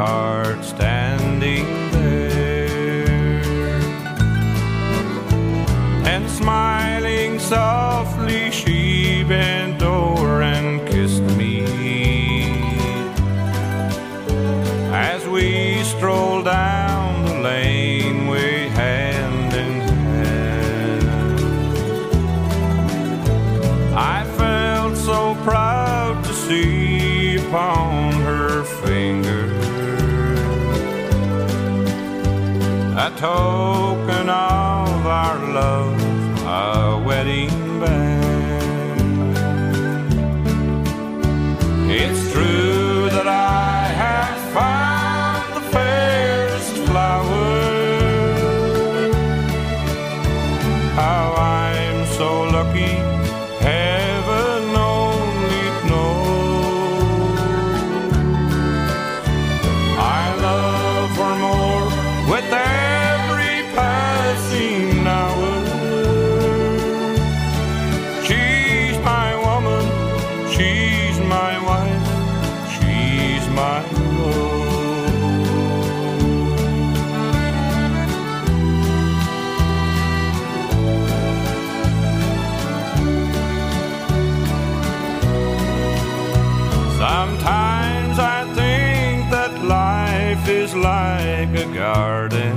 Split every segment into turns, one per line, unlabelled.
sweetheart standing there. And smiling softly, she bent over and kissed me. As we strolled down the lane, we hand in hand. I felt so proud to see. token of our love, a wedding band. It's true that I have found the fairest flower. How garden.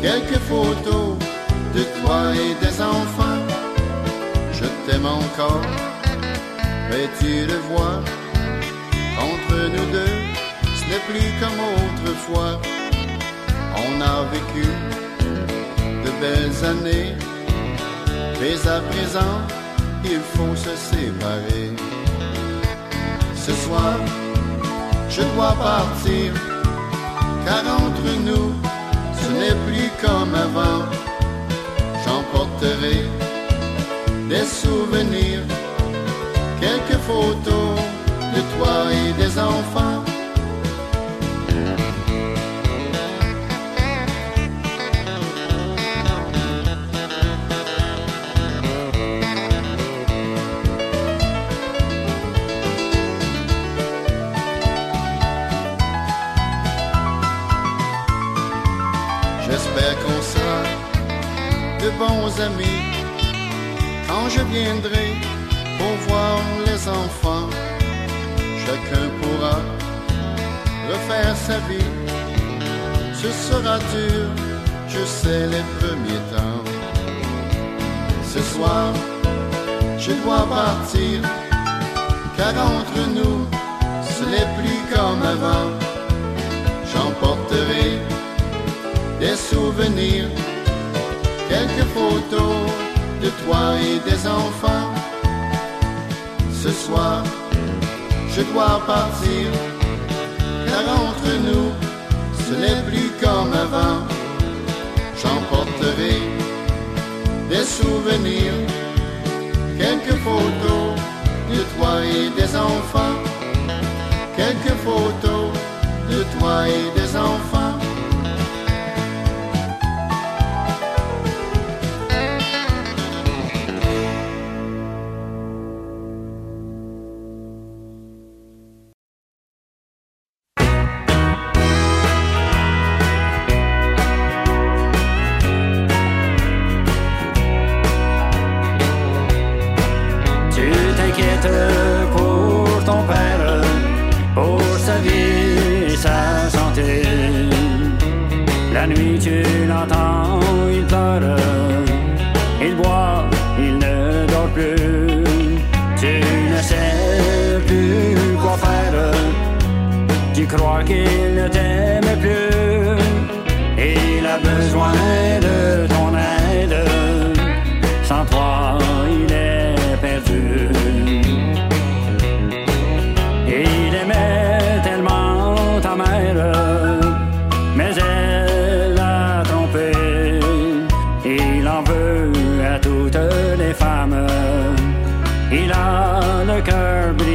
Quelques photos de toi et des enfants. Je t'aime encore, mais tu le vois, entre nous deux, ce n'est plus comme autrefois. On a vécu de belles années, mais à présent, il faut se séparer. Ce soir, je dois partir, car entre nous, ce n'est plus comme avant. J'emporterai des souvenirs, quelques photos de toi et des enfants. Bons amis quand je viendrai pour voir les enfants. Chacun pourra refaire sa vie. Ce sera dur, je sais les premiers temps. Ce soir, je dois partir, car entre nous, ce n'est plus comme avant. J'emporterai des souvenirs, quelques photos de toi et des enfants. Ce soir, je dois partir, car entre nous, ce n'est plus comme avant. J'emporterai des souvenirs, quelques photos de toi et des enfants. Quelques photos de toi et des enfants.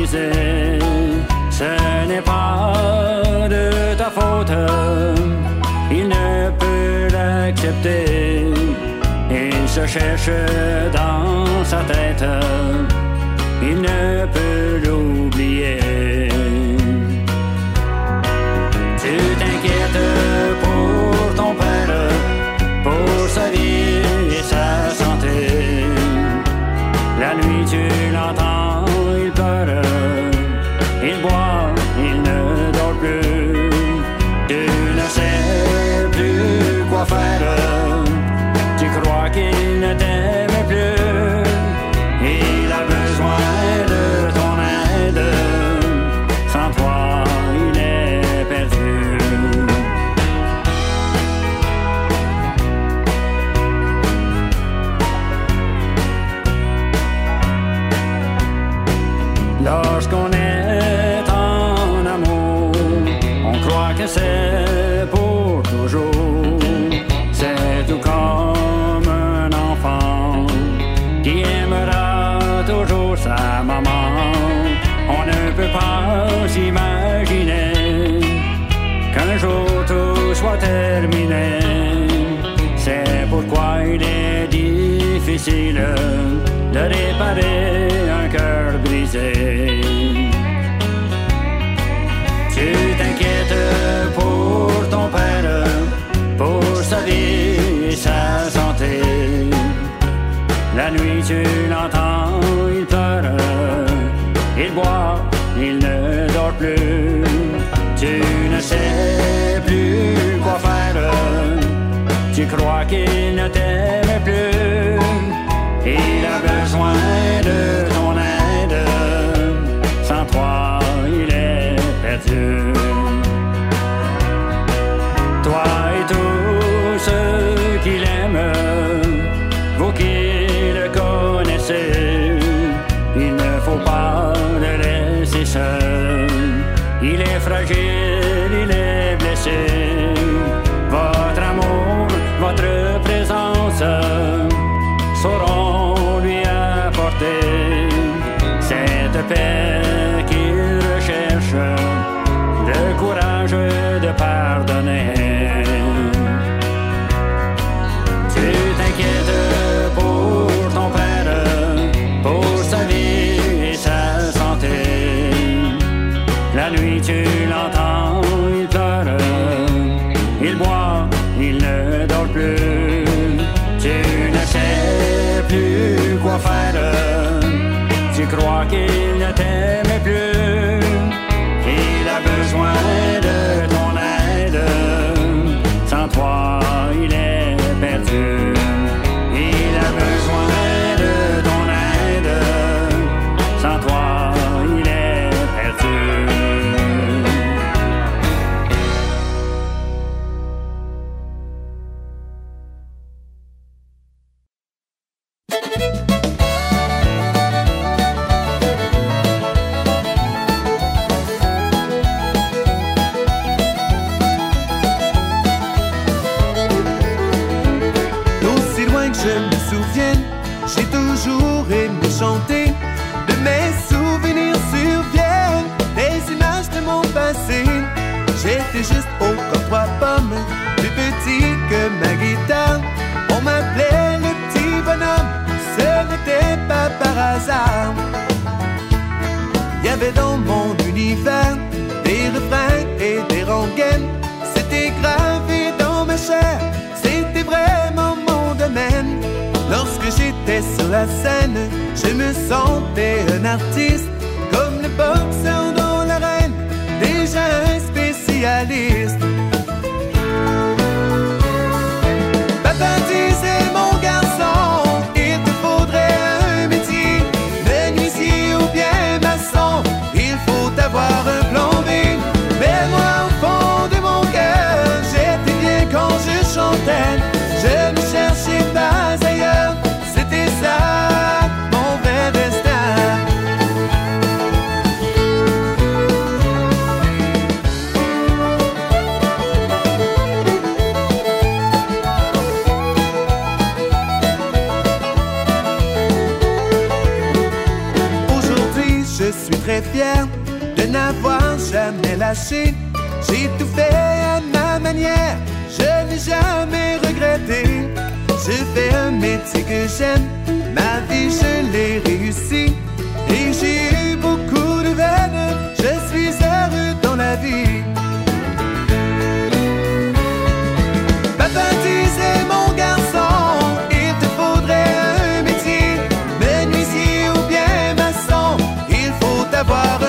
Ce n'est pas de ta faute. Il ne peut l'accepter. Il se cherche dans sa tête. Il ne peut l'oublier. Tu t'inquiètes pour ton père, pour sa vie et sa santé. La nuit tu l'entends, Lorsqu'on est en amour, on croit que c'est pour toujours. C'est tout comme un enfant qui aimera toujours sa maman. On ne peut pas s'imaginer qu'un jour tout soit terminé. C'est pourquoi il est difficile de réparer La nuit, tu l'entends, il pleure, il boit, il ne dort plus. Tu ne sais plus quoi faire, tu crois qu'il ne t'aime plus. Il a besoin de toi. Qu'il ne t'aime plus. Il a besoin de
dans mon univers des refrains et des rengaines. C'était gravé dans ma chair, c'était vraiment mon domaine. Lorsque j'étais sur la scène, je me sentais un artiste, comme le boxeur dans l'arène, déjà un spécialiste. Je suis très fier de n'avoir jamais lâché. J'ai tout fait à ma manière, je n'ai jamais regretté. Je fais un métier que j'aime, ma vie je l'ai réussi. Et j'ai eu beaucoup de veines, je suis heureux dans la vie. avoir